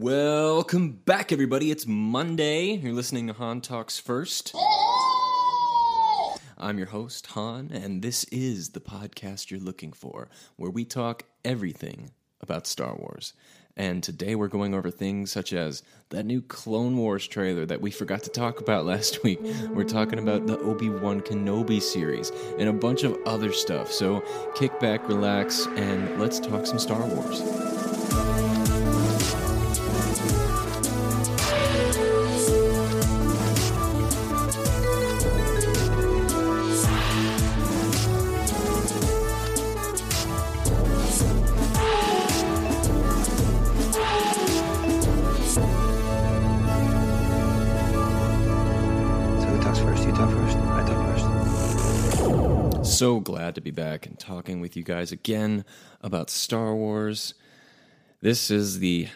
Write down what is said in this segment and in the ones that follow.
Welcome back, everybody. It's Monday. You're listening to Han Talks First. I'm your host, Han, and this is the podcast you're looking for, where we talk everything about Star Wars. And today we're going over things such as that new Clone Wars trailer that we forgot to talk about last week. We're talking about the Obi Wan Kenobi series and a bunch of other stuff. So kick back, relax, and let's talk some Star Wars. So glad to be back and talking with you guys again about Star Wars. This is the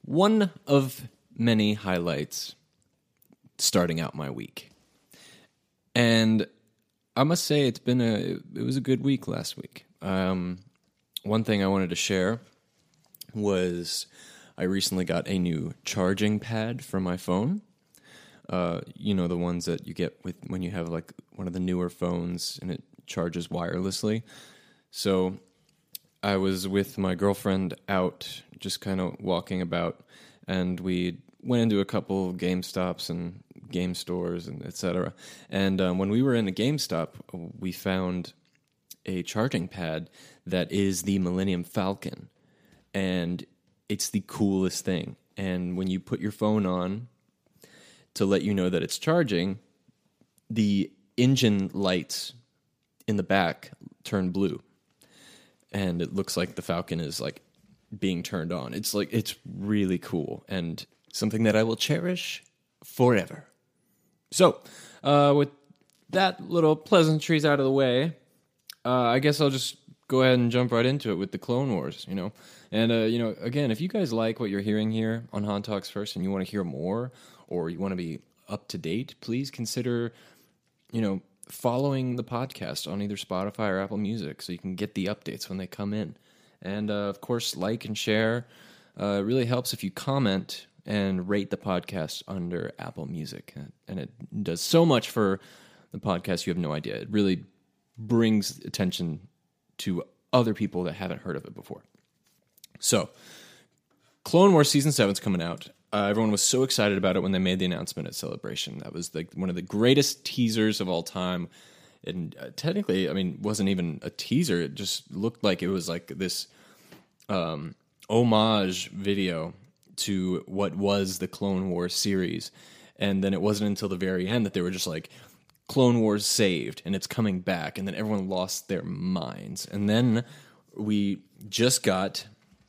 one of many highlights starting out my week. And I must say it's been a it was a good week last week. Um, one thing I wanted to share was I recently got a new charging pad for my phone uh, you know the ones that you get with when you have like one of the newer phones and it charges wirelessly. So I was with my girlfriend out, just kind of walking about, and we went into a couple of Game Stops and game stores and etc. And um, when we were in a GameStop, we found a charging pad that is the Millennium Falcon, and it's the coolest thing. And when you put your phone on to let you know that it's charging, the engine lights in the back turn blue. And it looks like the Falcon is like being turned on. It's like it's really cool and something that I will cherish forever. So, uh, with that little pleasantries out of the way, uh, I guess I'll just go ahead and jump right into it with the Clone Wars, you know. And uh, you know, again, if you guys like what you're hearing here on Han Talks First, and you want to hear more, or you want to be up to date, please consider, you know, following the podcast on either Spotify or Apple Music, so you can get the updates when they come in. And uh, of course, like and share. Uh, it really helps if you comment and rate the podcast under Apple Music, and it does so much for the podcast. You have no idea. It really brings attention to other people that haven't heard of it before. So, Clone Wars season seven is coming out. Uh, everyone was so excited about it when they made the announcement at Celebration. That was like one of the greatest teasers of all time. And uh, technically, I mean, wasn't even a teaser. It just looked like it was like this um, homage video to what was the Clone Wars series. And then it wasn't until the very end that they were just like, Clone Wars saved and it's coming back. And then everyone lost their minds. And then we just got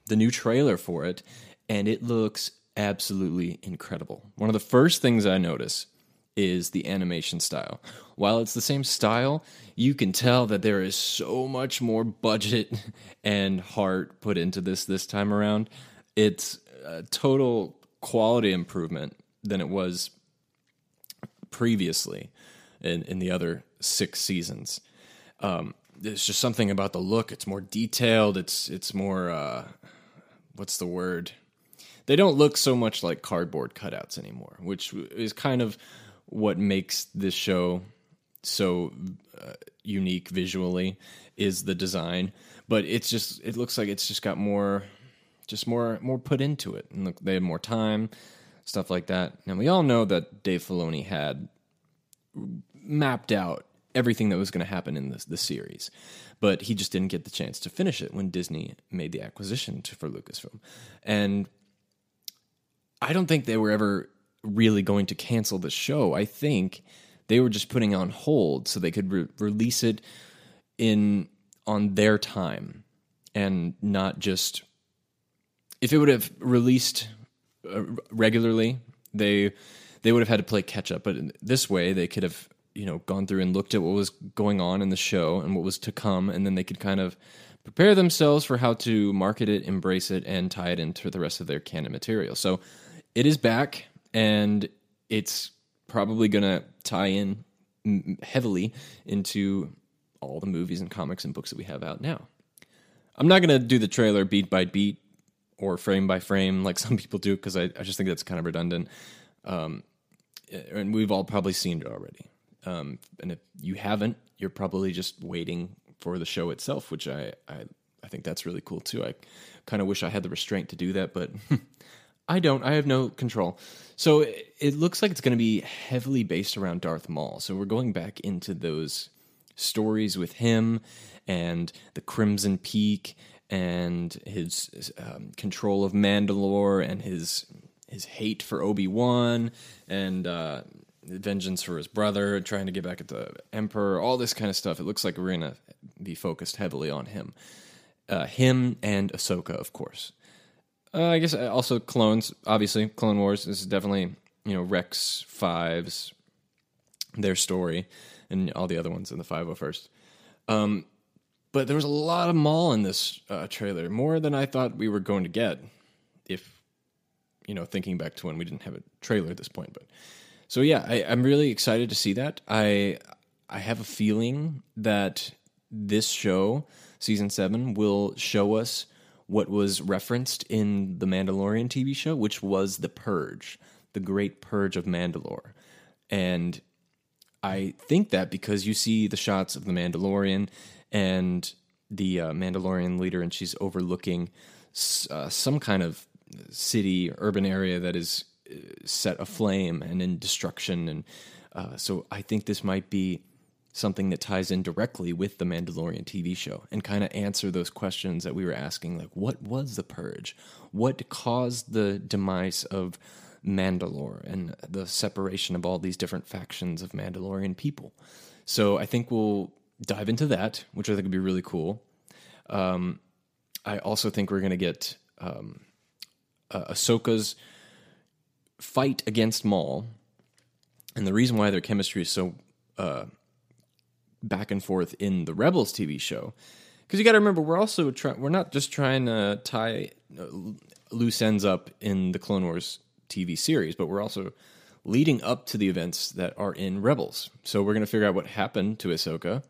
the new trailer for it, and it looks absolutely incredible. One of the first things I notice is the animation style. While it's the same style, you can tell that there is so much more budget and heart put into this this time around. It's a total quality improvement than it was previously in, in the other six seasons. Um, there's just something about the look. It's more detailed. It's it's more uh, what's the word? They don't look so much like cardboard cutouts anymore, which is kind of what makes this show so uh, unique visually is the design. But it's just it looks like it's just got more, just more more put into it, and look, they had more time, stuff like that. And we all know that Dave Filoni had mapped out everything that was going to happen in this the series, but he just didn't get the chance to finish it when Disney made the acquisition to, for Lucasfilm, and I don't think they were ever really going to cancel the show. I think they were just putting on hold so they could re- release it in on their time and not just if it would have released uh, regularly they they would have had to play catch up. But this way they could have you know gone through and looked at what was going on in the show and what was to come and then they could kind of prepare themselves for how to market it embrace it and tie it into the rest of their canon material so it is back and it's probably going to tie in heavily into all the movies and comics and books that we have out now i'm not going to do the trailer beat by beat or frame by frame like some people do because I, I just think that's kind of redundant. Um, and we've all probably seen it already. Um, and if you haven't, you're probably just waiting for the show itself, which I, I, I think that's really cool too. I kind of wish I had the restraint to do that, but I don't. I have no control. So it, it looks like it's going to be heavily based around Darth Maul. So we're going back into those stories with him and the Crimson Peak and his um, control of Mandalore and his his hate for Obi Wan and uh, vengeance for his brother, trying to get back at the Emperor, all this kind of stuff. It looks like we're gonna be focused heavily on him, uh, him and Ahsoka, of course. Uh, I guess uh, also clones. Obviously, Clone Wars is definitely you know Rex Fives, their story, and all the other ones in the Five O First. Um, but there was a lot of Maul in this uh, trailer, more than I thought we were going to get. If you know, thinking back to when we didn't have a trailer at this point, but so yeah, I, I'm really excited to see that. I I have a feeling that this show, season seven, will show us what was referenced in the Mandalorian TV show, which was the Purge, the Great Purge of Mandalore, and I think that because you see the shots of the Mandalorian and the uh, Mandalorian leader, and she's overlooking uh, some kind of city, urban area that is set aflame and in destruction. And uh, so I think this might be something that ties in directly with the Mandalorian TV show and kind of answer those questions that we were asking like, what was the purge? What caused the demise of Mandalore and the separation of all these different factions of Mandalorian people? So I think we'll dive into that, which I think would be really cool. Um, I also think we're going to get um, uh, Ahsoka's fight against Maul, and the reason why their chemistry is so uh, back and forth in the Rebels TV show, because you got to remember we're also trying. We're not just trying to tie uh, loose ends up in the Clone Wars TV series, but we're also leading up to the events that are in Rebels. So we're going to figure out what happened to Ahsoka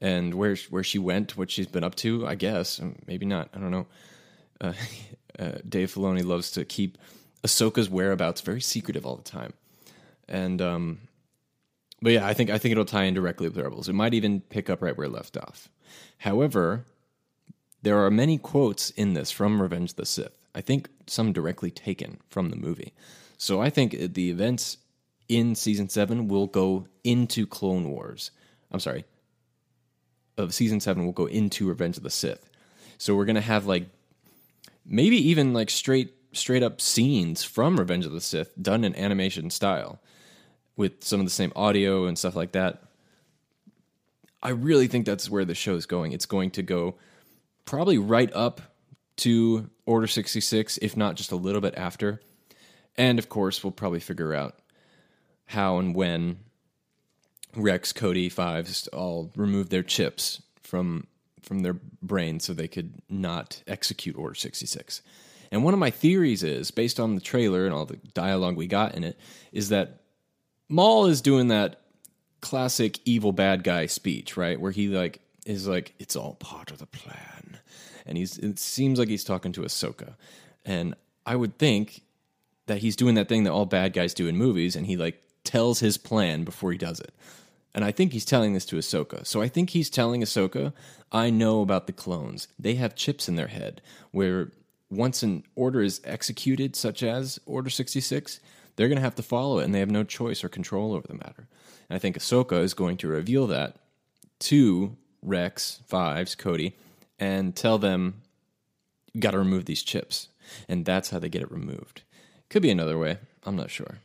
and where where she went, what she's been up to. I guess maybe not. I don't know. Uh, uh, Dave Filoni loves to keep Ahsoka's whereabouts very secretive all the time, and um, but yeah, I think I think it'll tie in directly with Rebels. It might even pick up right where it left off. However, there are many quotes in this from Revenge of the Sith. I think some directly taken from the movie. So I think the events in season seven will go into Clone Wars. I'm sorry, of season seven will go into Revenge of the Sith. So we're gonna have like maybe even like straight straight up scenes from Revenge of the Sith done in animation style with some of the same audio and stuff like that. I really think that's where the show is going. It's going to go probably right up to Order 66, if not just a little bit after. And of course, we'll probably figure out how and when Rex, Cody, Fives all removed their chips from from their brain so they could not execute Order 66. And one of my theories is, based on the trailer and all the dialogue we got in it, is that Maul is doing that classic evil bad guy speech, right? Where he like is like, it's all part of the plan. And he's it seems like he's talking to Ahsoka. And I would think that he's doing that thing that all bad guys do in movies, and he like tells his plan before he does it. And I think he's telling this to Ahsoka. So I think he's telling Ahsoka, I know about the clones. They have chips in their head where once an order is executed, such as Order 66, they're going to have to follow it and they have no choice or control over the matter. And I think Ahsoka is going to reveal that to Rex, Fives, Cody, and tell them, you got to remove these chips. And that's how they get it removed. Could be another way. I'm not sure.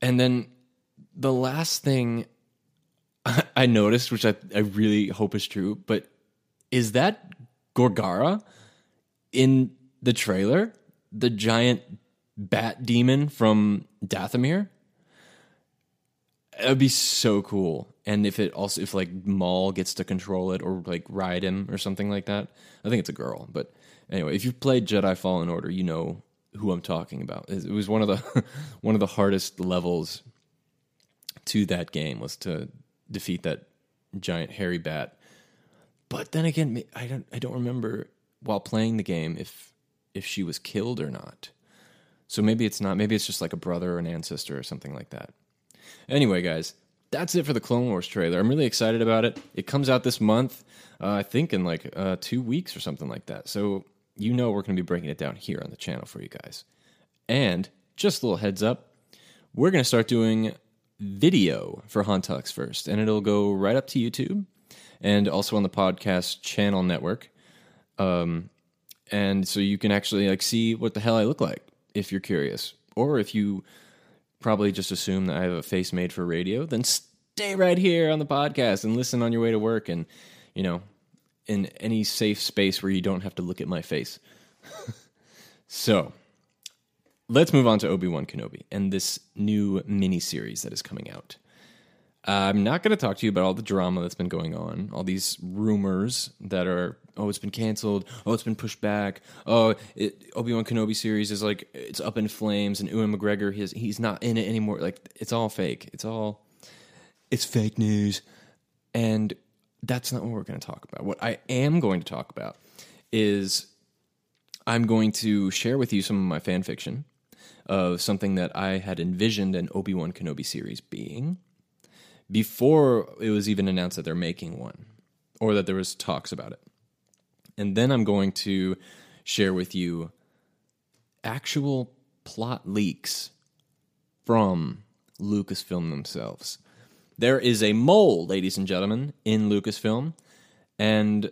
And then the last thing I noticed, which I, I really hope is true, but is that Gorgara in the trailer? The giant bat demon from Dathomir? It would be so cool. And if it also, if like Maul gets to control it or like ride him or something like that, I think it's a girl. But anyway, if you've played Jedi Fallen Order, you know who I'm talking about. It was one of the one of the hardest levels to that game was to defeat that giant hairy bat. But then again, I don't I don't remember while playing the game if if she was killed or not. So maybe it's not. Maybe it's just like a brother or an ancestor or something like that. Anyway, guys, that's it for the Clone Wars trailer. I'm really excited about it. It comes out this month, uh, I think in like uh, two weeks or something like that. So you know we're going to be breaking it down here on the channel for you guys. And just a little heads up, we're going to start doing video for Talks first, and it'll go right up to YouTube and also on the podcast channel network. Um, and so you can actually like see what the hell I look like if you're curious, or if you probably just assume that I have a face made for radio, then stay right here on the podcast and listen on your way to work, and you know, in any safe space where you don't have to look at my face. so let's move on to Obi Wan Kenobi and this new mini series that is coming out. I'm not going to talk to you about all the drama that's been going on, all these rumors that are, oh, it's been canceled, oh, it's been pushed back, oh, Obi Wan Kenobi series is like it's up in flames, and Ewan McGregor he's he's not in it anymore. Like it's all fake. It's all it's fake news, and that's not what we're going to talk about. What I am going to talk about is I'm going to share with you some of my fan fiction of something that I had envisioned an Obi Wan Kenobi series being before it was even announced that they're making one or that there was talks about it. And then I'm going to share with you actual plot leaks from Lucasfilm themselves. There is a mole, ladies and gentlemen, in Lucasfilm, and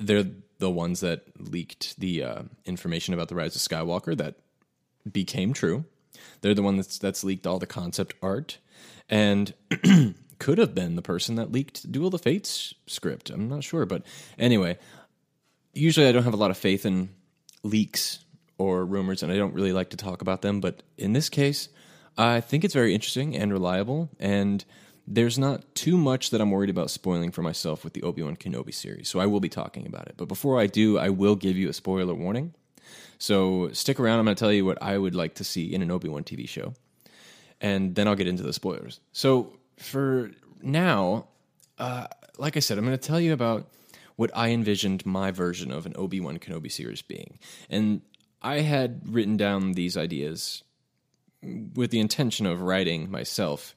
they're the ones that leaked the uh, information about the Rise of Skywalker that became true. They're the one that's that's leaked all the concept art, and could have been the person that leaked Duel of the Fates script. I'm not sure, but anyway, usually I don't have a lot of faith in leaks or rumors, and I don't really like to talk about them. But in this case, I think it's very interesting and reliable, and there's not too much that I'm worried about spoiling for myself with the Obi Wan Kenobi series. So I will be talking about it. But before I do, I will give you a spoiler warning. So stick around. I'm going to tell you what I would like to see in an Obi Wan TV show, and then I'll get into the spoilers. So for now, uh, like I said, I'm going to tell you about what I envisioned my version of an Obi Wan Kenobi series being, and I had written down these ideas with the intention of writing myself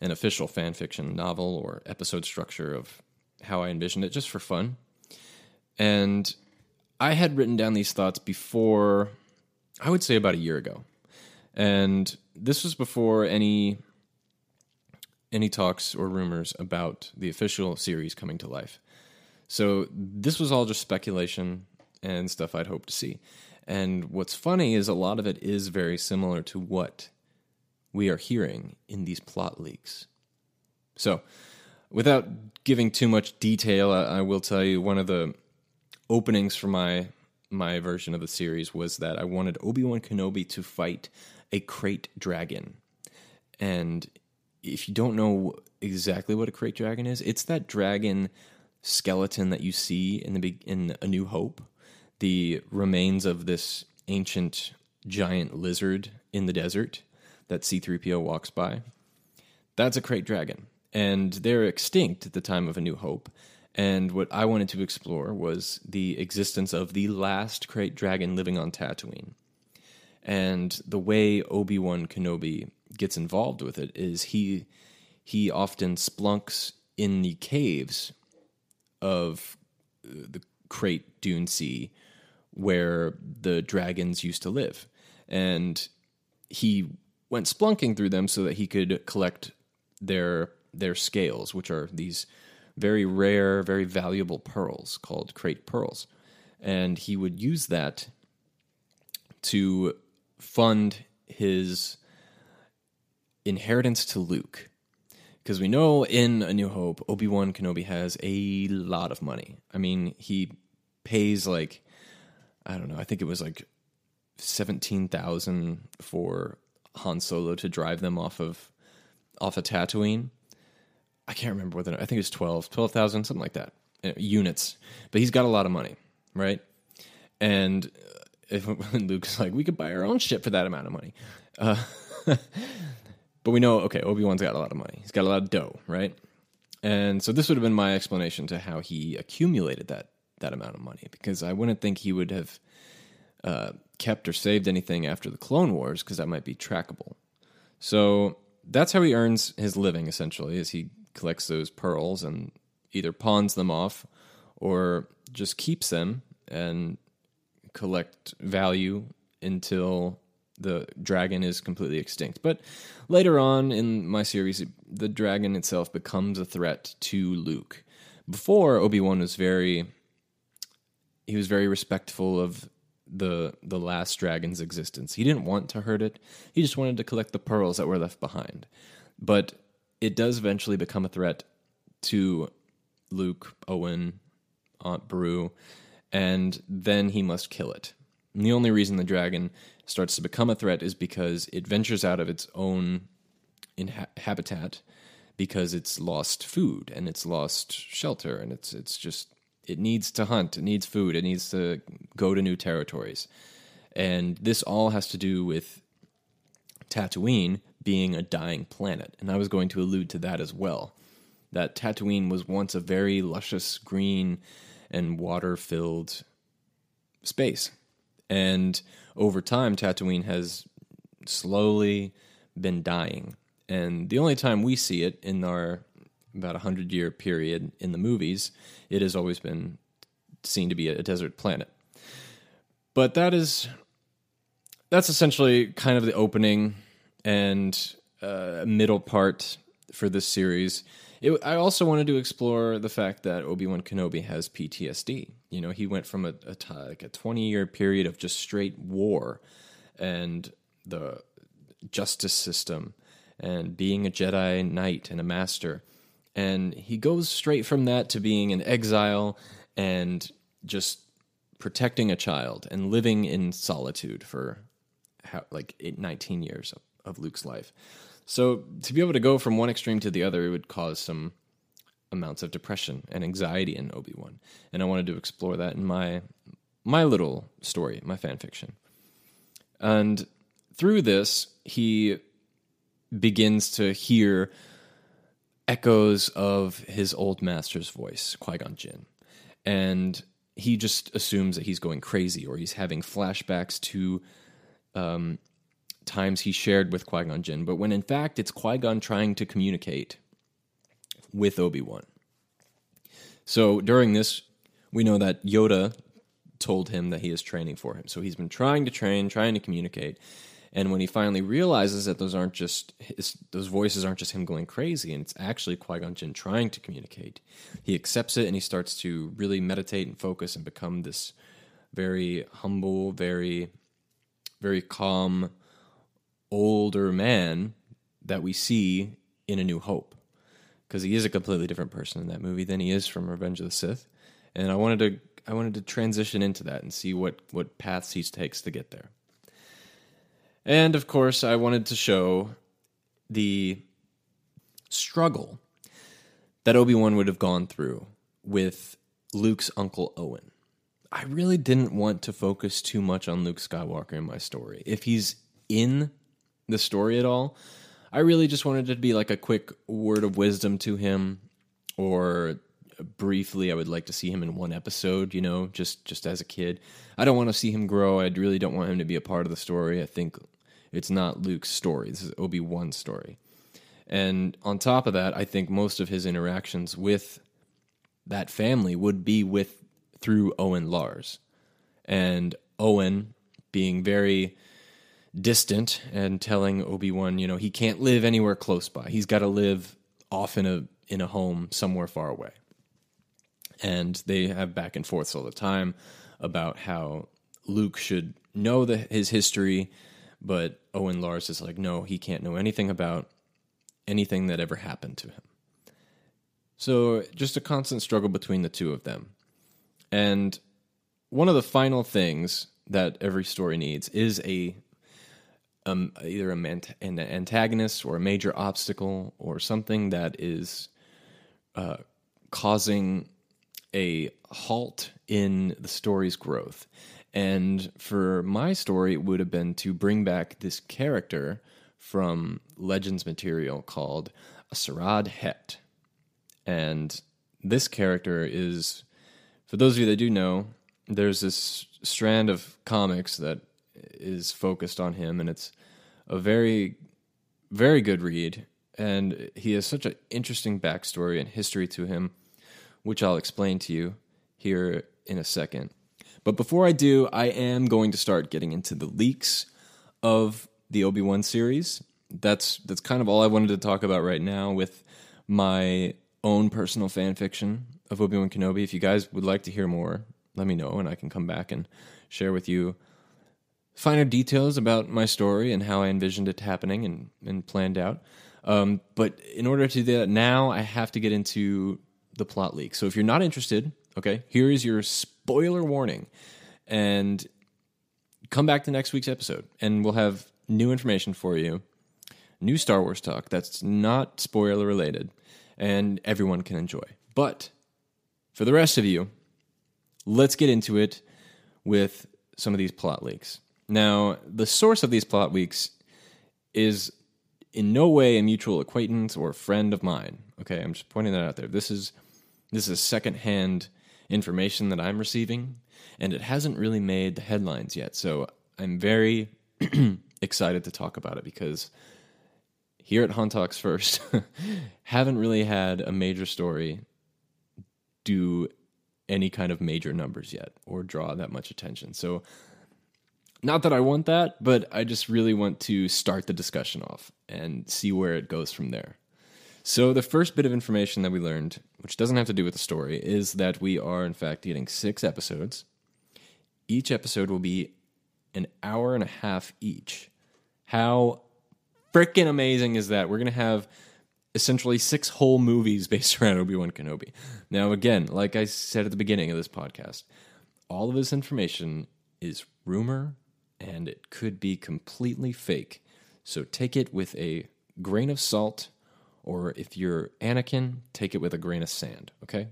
an official fan fiction novel or episode structure of how I envisioned it, just for fun. And I had written down these thoughts before, I would say about a year ago. And this was before any any talks or rumors about the official series coming to life. So this was all just speculation and stuff I'd hoped to see. And what's funny is a lot of it is very similar to what we are hearing in these plot leaks. So, without giving too much detail, I, I will tell you one of the openings for my my version of the series was that I wanted Obi Wan Kenobi to fight a krayt dragon, and if you don't know exactly what a krayt dragon is, it's that dragon skeleton that you see in the in A New Hope, the remains of this ancient giant lizard in the desert that C3PO walks by. That's a krayt dragon, and they're extinct at the time of A New Hope. And what I wanted to explore was the existence of the last krayt dragon living on Tatooine. And the way Obi Wan Kenobi gets involved with it is he he often splunks in the caves of uh, the Krayt Dune Sea where the dragons used to live. And he went splunking through them so that he could collect their their scales, which are these very rare, very valuable pearls called krayt pearls. And he would use that to fund his inheritance to Luke. Because we know in A New Hope, Obi Wan Kenobi has a lot of money. I mean, he pays like, I don't know, I think it was like 17,000 for Han Solo to drive them off of off of Tatooine. I can't remember what the, I think it was 12, 12,000, something like that, uh, units. But he's got a lot of money, right? And uh, if Luke's like, we could buy our own ship for that amount of money. Uh, but we know, okay, Obi Wan's got a lot of money. He's got a lot of dough, right? And so this would have been my explanation to how he accumulated that that amount of money, because I wouldn't think he would have uh, kept or saved anything after the Clone Wars because that might be trackable. So that's how he earns his living essentially, is he collects those pearls and either pawns them off or just keeps them and collect value until the dragon is completely extinct. But later on in my series, the dragon itself becomes a threat to Luke. Before Obi Wan was very, he was very respectful of the the last dragon's existence. He didn't want to hurt it. He just wanted to collect the pearls that were left behind. But it does eventually become a threat to Luke, Owen, Aunt Beru, and then he must kill it. And the only reason the dragon starts to become a threat is because it ventures out of its own inha- habitat because it's lost food and it's lost shelter and it's it's just it needs to hunt, it needs food, it needs to go to new territories. And this all has to do with Tatooine being a dying planet. And I was going to allude to that as well. That Tatooine was once a very luscious green and water filled space. And over time, Tatooine has slowly been dying. And the only time we see it in our about a hundred year period in the movies, it has always been seen to be a desert planet. But that is that's essentially kind of the opening and uh, middle part for this series. It, I also wanted to explore the fact that Obi Wan Kenobi has PTSD. You know, he went from a, a t- like a twenty year period of just straight war and the justice system and being a Jedi Knight and a Master, and he goes straight from that to being an exile and just protecting a child and living in solitude for how, like eight, 19 years of, of Luke's life. So to be able to go from one extreme to the other, it would cause some amounts of depression and anxiety in Obi Wan, and I wanted to explore that in my my little story, my fan fiction. And through this, he begins to hear echoes of his old master's voice, Qui Gon Jinn, and he just assumes that he's going crazy or he's having flashbacks to um, times he shared with Qui Gon Jinn, but when in fact it's Qui Gon trying to communicate with Obi Wan. So during this, we know that Yoda told him that he is training for him. So he's been trying to train, trying to communicate. And when he finally realizes that those aren't just his, those voices aren't just him going crazy, and it's actually Qui Gon Jinn trying to communicate, he accepts it and he starts to really meditate and focus and become this very humble, very, very calm, older man that we see in A New Hope. Because he is a completely different person in that movie than he is from Revenge of the Sith, and I wanted to I wanted to transition into that and see what what paths he takes to get there. And of course, I wanted to show the struggle that Obi Wan would have gone through with Luke's uncle Owen. I really didn't want to focus too much on Luke Skywalker in my story. If he's in the story at all, I really just wanted it to be like a quick word of wisdom to him or briefly I would like to see him in one episode, you know, just just as a kid. I don't want to see him grow. I really don't want him to be a part of the story. I think it's not Luke's story. This is Obi-Wan's story. And on top of that, I think most of his interactions with that family would be with through Owen Lars. And Owen being very distant and telling Obi-Wan, you know, he can't live anywhere close by. He's got to live off in a in a home somewhere far away and they have back and forths all the time about how Luke should know the, his history, but Owen Lars is like, no, he can't know anything about anything that ever happened to him. So just a constant struggle between the two of them. And one of the final things that every story needs is a um, either an antagonist or a major obstacle or something that is uh, causing a halt in the story's growth. And for my story, it would have been to bring back this character from Legends material called Aszarad Het. And this character is, for those of you that do know, there's this strand of comics that is focused on him, and it's a very, very good read. And he has such an interesting backstory and history to him, which I'll explain to you here in a second. But before I do, I am going to start getting into the leaks of the Obi Wan series. That's that's kind of all I wanted to talk about right now with my own personal fan fiction of Obi Wan Kenobi. If you guys would like to hear more, let me know, and I can come back and share with you finer details about my story and how I envisioned it happening and, and planned out. Um, but in order to do that now, I have to get into the plot leak. So if you're not interested, okay, here is your spoiler warning. And come back to next week's episode, and we'll have new information for you. New Star Wars talk that's not spoiler related, and everyone can enjoy. But for the rest of you, let's get into it with some of these plot leaks. Now, the source of these plot weeks is in no way a mutual acquaintance or friend of mine. Okay, I'm just pointing that out there. This is this is secondhand information that I'm receiving, and it hasn't really made the headlines yet. So I'm very excited to talk about it because here at Han Talks First, haven't really had a major story do any kind of major numbers yet or draw that much attention. So not that I want that, but I just really want to start the discussion off and see where it goes from there. So, the first bit of information that we learned, which doesn't have to do with the story, is that we are, in fact, getting six episodes. Each episode will be an hour and a half each. How freaking amazing is that? We're going to have essentially six whole movies based around Obi Wan Kenobi. Now, again, like I said at the beginning of this podcast, all of this information is rumor and it could be completely fake. So take it with a grain of salt, or if you're Anakin, take it with a grain of sand, okay?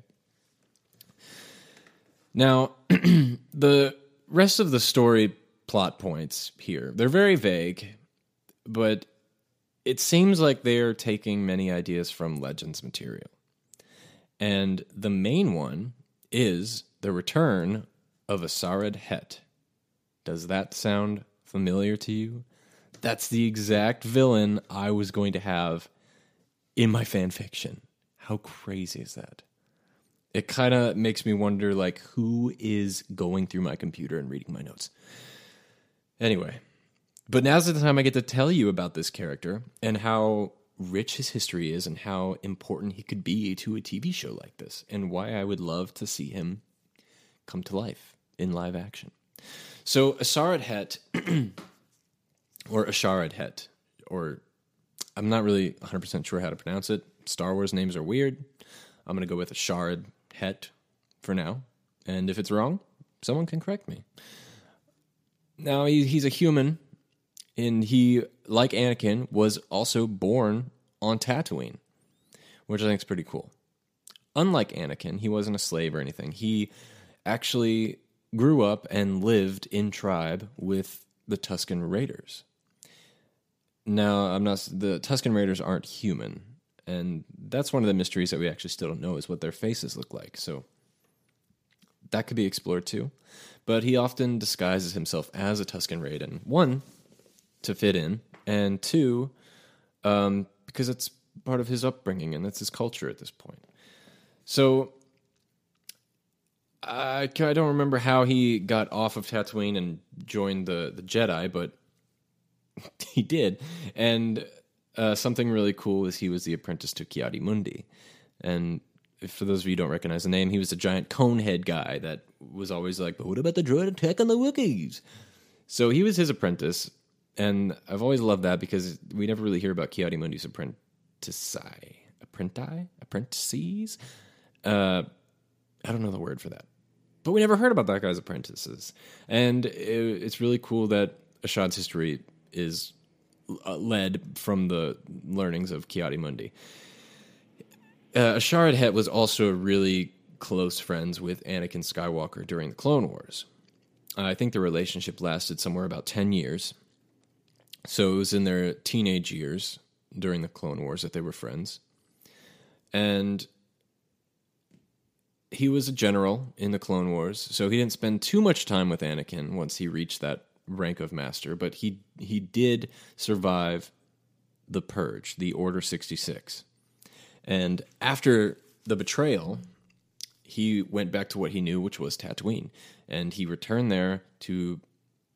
Now, the rest of the story plot points here, they're very vague, but it seems like they're taking many ideas from Legends material. And the main one is the return of Aszarad Het. Does that sound familiar to you? That's the exact villain I was going to have in my fan fiction. How crazy is that? It kind of makes me wonder like who is going through my computer and reading my notes. Anyway, but now's the time I get to tell you about this character and how rich his history is and how important he could be to a TV show like this and why I would love to see him come to life in live action. So Aszarad Het, or Aszarad Het, or I'm not really 100% sure how to pronounce it. Star Wars names are weird. I'm going to go with Aszarad Het for now. And if it's wrong, someone can correct me. Now, he, he's a human, and he, like Anakin, was also born on Tatooine, which I think is pretty cool. Unlike Anakin, he wasn't a slave or anything. He actually grew up and lived in tribe with the Tusken Raiders. Now, I'm not the Tusken Raiders aren't human, and that's one of the mysteries that we actually still don't know is what their faces look like. So that could be explored too. But he often disguises himself as a Tusken Raiden. One, to fit in, and two, um, because it's part of his upbringing and that's his culture at this point. So I, I don't remember how he got off of Tatooine and joined the, the Jedi, but he did. And uh, something really cool is he was the apprentice to Ki-Adi-Mundi. And for those of you who don't recognize the name, he was a giant cone head guy that was always like, but what about the droid attack on the Wookiees? So he was his apprentice. And I've always loved that because we never really hear about Ki-Adi-Mundi's apprentice. Apprentice? Apprentices? Uh, I don't know the word for that. But we never heard about that guy's apprentices. And it, it's really cool that Ashad's history is uh, led from the learnings of Ki-Adi-Mundi. Uh, Aszarad Het was also really close friends with Anakin Skywalker during the Clone Wars. I think the relationship lasted somewhere about 10 years. So it was in their teenage years during the Clone Wars that they were friends. And he was a general in the Clone Wars, so he didn't spend too much time with Anakin once he reached that rank of master, but he he did survive the purge, the Order 66. And after the betrayal, he went back to what he knew, which was Tatooine, and he returned there to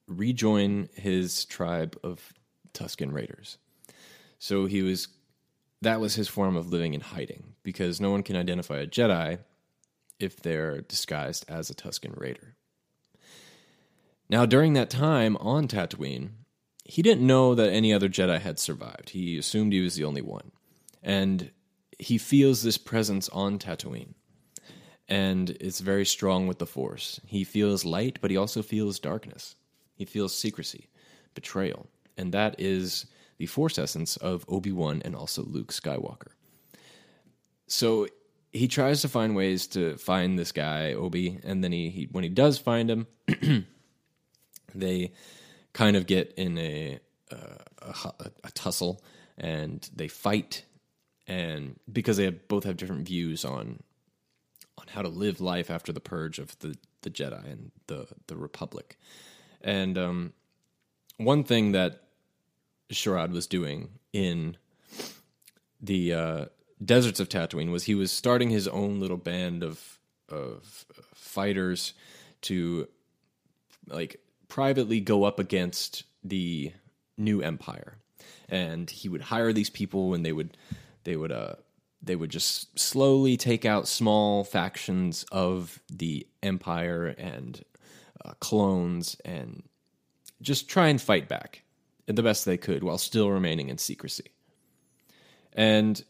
rejoin his tribe of Tusken Raiders. So he was that was his form of living in hiding because no one can identify a Jedi if they're disguised as a Tusken Raider. Now, during that time on Tatooine, he didn't know that any other Jedi had survived. He assumed he was the only one. And he feels this presence on Tatooine. And it's very strong with the Force. He feels light, but he also feels darkness. He feels secrecy, betrayal. And that is the Force essence of Obi Wan and also Luke Skywalker. So he tries to find ways to find this guy, Obi, and then he, he when he does find him, they kind of get in a, uh, a, a tussle and they fight and because they have, both have different views on on how to live life after the purge of the the Jedi and the the Republic. And um, one thing that Sharad was doing in the uh, deserts of Tatooine was he was starting his own little band of of fighters to like privately go up against the new empire. And he would hire these people and they would they would uh they would just slowly take out small factions of the empire and uh, clones and just try and fight back the best they could while still remaining in secrecy. And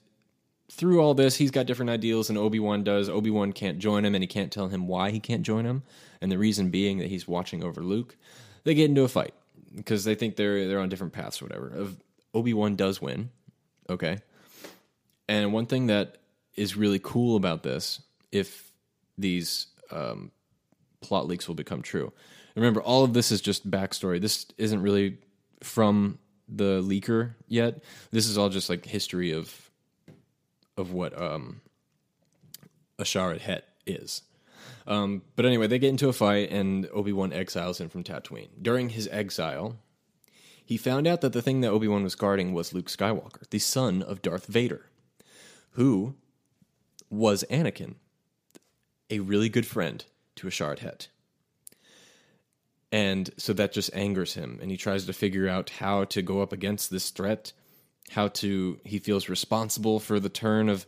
through all this, he's got different ideals than Obi Wan does. Obi Wan can't join him, and he can't tell him why he can't join him. And the reason being that he's watching over Luke. They get into a fight because they think they're they're on different paths or whatever. Obi Wan does win, okay. And one thing that is really cool about this, if these um, plot leaks will become true, remember all of this is just backstory. This isn't really from the leaker yet. This is all just like history of of what um, Asharat Het is. Um, but anyway, they get into a fight, and Obi Wan exiles him from Tatooine. During his exile, he found out that the thing that Obi Wan was guarding was Luke Skywalker, the son of Darth Vader, who was Anakin, a really good friend to Asharat Het. And so that just angers him, and he tries to figure out how to go up against this threat how to he feels responsible for the turn of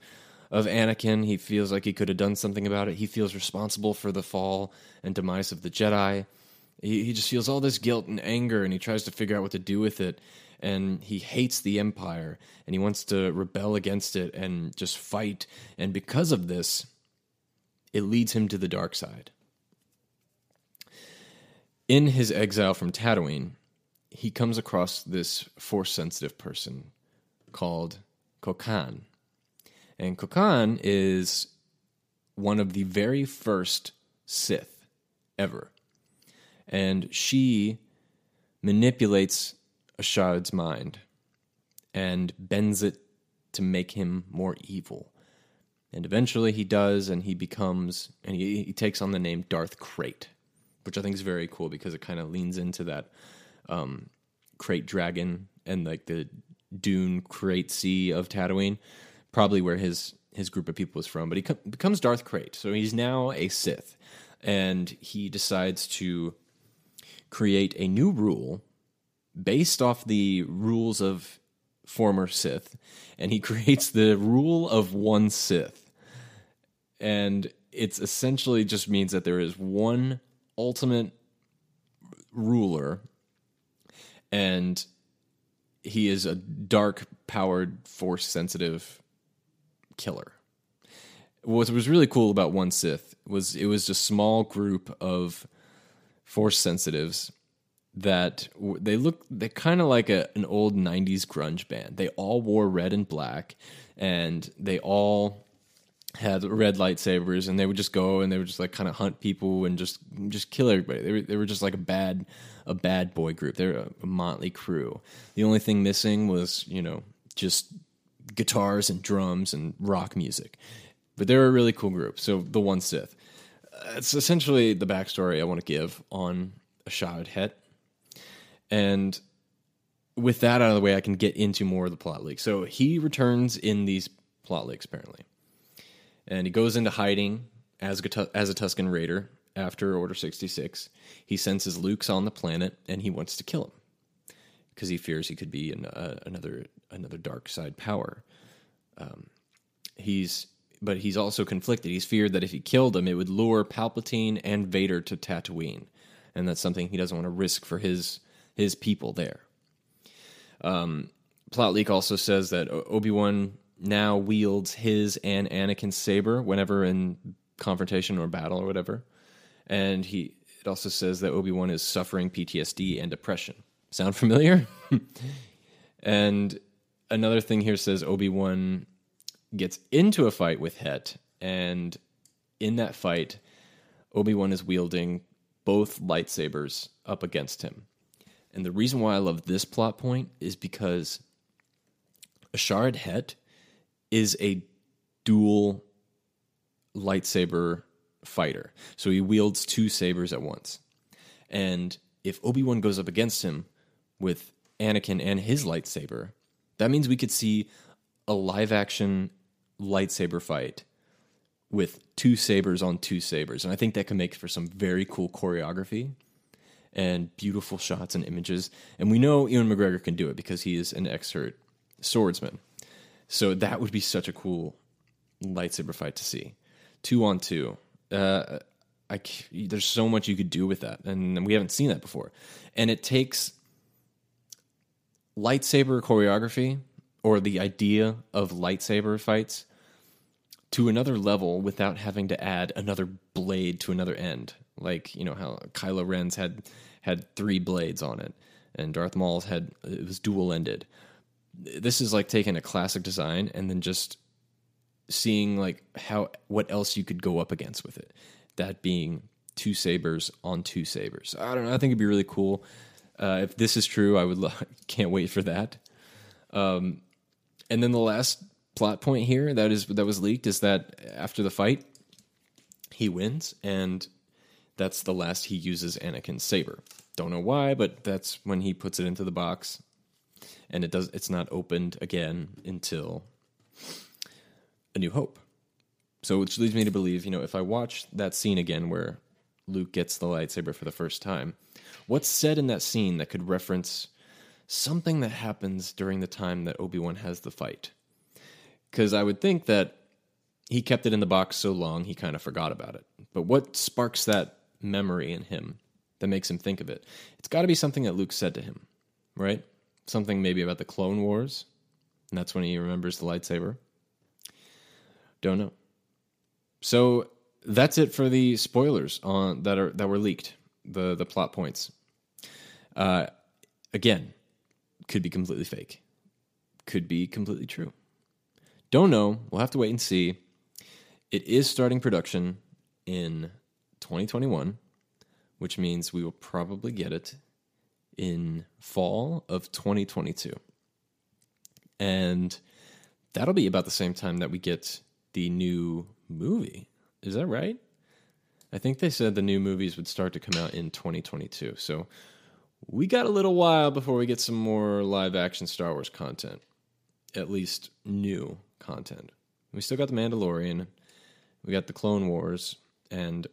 of Anakin. He feels like he could have done something about it. He feels responsible for the fall and demise of the Jedi. He, he just feels all this guilt and anger, and he tries to figure out what to do with it. And he hates the Empire, and he wants to rebel against it and just fight. And because of this, it leads him to the dark side. In his exile from Tatooine, he comes across this force sensitive person called Kokhan. And Kokhan is one of the very first Sith ever. And she manipulates Ashad's mind and bends it to make him more evil. And eventually he does, and he becomes, and he, he takes on the name Darth Krayt, which I think is very cool because it kind of leans into that um, Krayt dragon and like the dune Krayt sea of Tatooine, probably where his his group of people was from. But he co- becomes Darth Krayt, so he's now a Sith, and he decides to create a new rule based off the rules of former Sith, and he creates the rule of one Sith, and it's essentially just means that there is one ultimate ruler and he is a dark powered force sensitive killer. What was really cool about one sith was it was a small group of force sensitives that they look they kind of like a, an old 90s grunge band. They all wore red and black and they all had red lightsabers and they would just go and they would just like kind of hunt people and just just kill everybody they were, they were just like a bad a bad boy group. They're a, a motley crew. The only thing missing was, you know, just guitars and drums and rock music. but they're a really cool group. So the one Sith. It's essentially the backstory I want to give on a Ashad Het. And with that out of the way, I can get into more of the plot leak. So he returns in these plot leaks, apparently. And he goes into hiding as, a as a Tusken Raider after Order 66. He senses Luke's on the planet and he wants to kill him because he fears he could be an, uh, another another dark side power. Um, he's but he's also conflicted. He's feared that if he killed him, it would lure Palpatine and Vader to Tatooine, and that's something he doesn't want to risk for his his people there. Um, plot leak also says that Obi Wan now wields his and Anakin's saber whenever in confrontation or battle or whatever, and he it also says that Obi Wan is suffering PTSD and depression. Sound familiar? and another thing here says Obi Wan gets into a fight with Hett, and in that fight, Obi Wan is wielding both lightsabers up against him. And the reason why I love this plot point is because A'Sharad Hett is a dual lightsaber fighter. So he wields two sabers at once. And if Obi Wan goes up against him with Anakin and his lightsaber, that means we could see a live action lightsaber fight with two sabers on two sabers. And I think that can make for some very cool choreography and beautiful shots and images. And we know Ewan McGregor can do it because he is an expert swordsman. So that would be such a cool lightsaber fight to see. Two on two. Uh, I, there's so much you could do with that, and we haven't seen that before. And it takes lightsaber choreography or the idea of lightsaber fights to another level without having to add another blade to another end. Like you know how Kylo Ren's had had three blades on it, and Darth Maul's had it was dual ended. This is like taking a classic design and then just seeing like how what else you could go up against with it. That being two sabers on two sabers. I don't know. I think it'd be really cool. Uh, if this is true, I would lo- can't wait for that. Um, and then the last plot point here that is that was leaked is that after the fight, he wins, and that's the last he uses Anakin's saber. Don't know why, but that's when he puts it into the box, and it does. It's not opened again until A New Hope. So, which leads me to believe, you know, if I watch that scene again where Luke gets the lightsaber for the first time, what's said in that scene that could reference something that happens during the time that Obi Wan has the fight? Because I would think that he kept it in the box so long he kind of forgot about it. But what sparks that memory in him that makes him think of it? It's got to be something that Luke said to him, right? Something maybe about the Clone Wars, and that's when he remembers the lightsaber. Don't know. So that's it for the spoilers on that are that were leaked. The the plot points. Uh, again, could be completely fake. Could be completely true. Don't know. We'll have to wait and see. It is starting production in 2021, which means we will probably get it in fall of 2022. And that'll be about the same time that we get the new movie. Is that right? I think they said the new movies would start to come out in 2022. So we got a little while before we get some more live action Star Wars content, at least new content. We still got The Mandalorian, we got The Clone Wars, and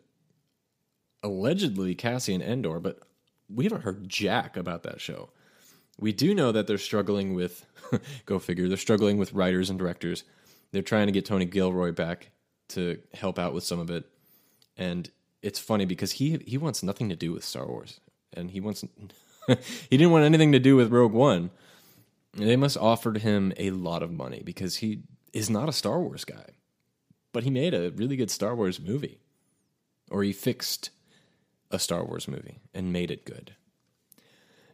allegedly Cassian Andor, but we haven't heard jack about that show. We do know that they're struggling with, go figure, they're struggling with writers and directors. They're trying to get Tony Gilroy back to help out with some of it. And it's funny because he he wants nothing to do with Star Wars. And he wants he didn't want anything to do with Rogue One. They must offered him a lot of money because he is not a Star Wars guy. But he made a really good Star Wars movie. Or he fixed a Star Wars movie and made it good.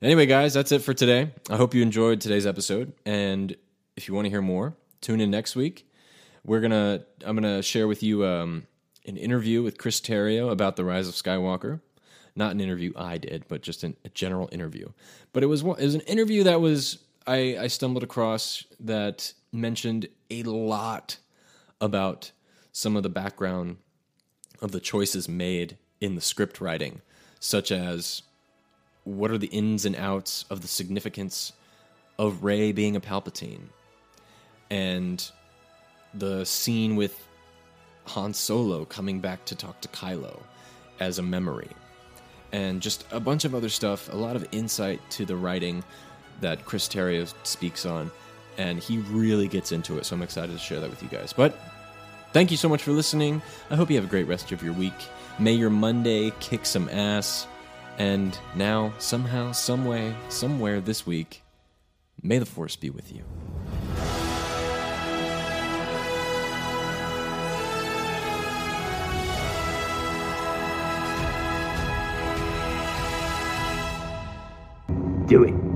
Anyway, guys, that's it for today. I hope you enjoyed today's episode. And if you want to hear more, tune in next week. We're gonna I'm gonna share with you um, an interview with Chris Terrio about the Rise of Skywalker. Not an interview I did, but just an, a general interview. But it was it was an interview that was I, I stumbled across that mentioned a lot about some of the background of the choices made in the script writing, such as what are the ins and outs of the significance of Rey being a Palpatine, and the scene with Han Solo coming back to talk to Kylo as a memory, and just a bunch of other stuff, a lot of insight to the writing that Chris Terrio speaks on, and he really gets into it, so I'm excited to share that with you guys. But thank you so much for listening. I hope you have a great rest of your week. May your Monday kick some ass. And now, somehow, someway, somewhere this week, may the Force be with you. Do it.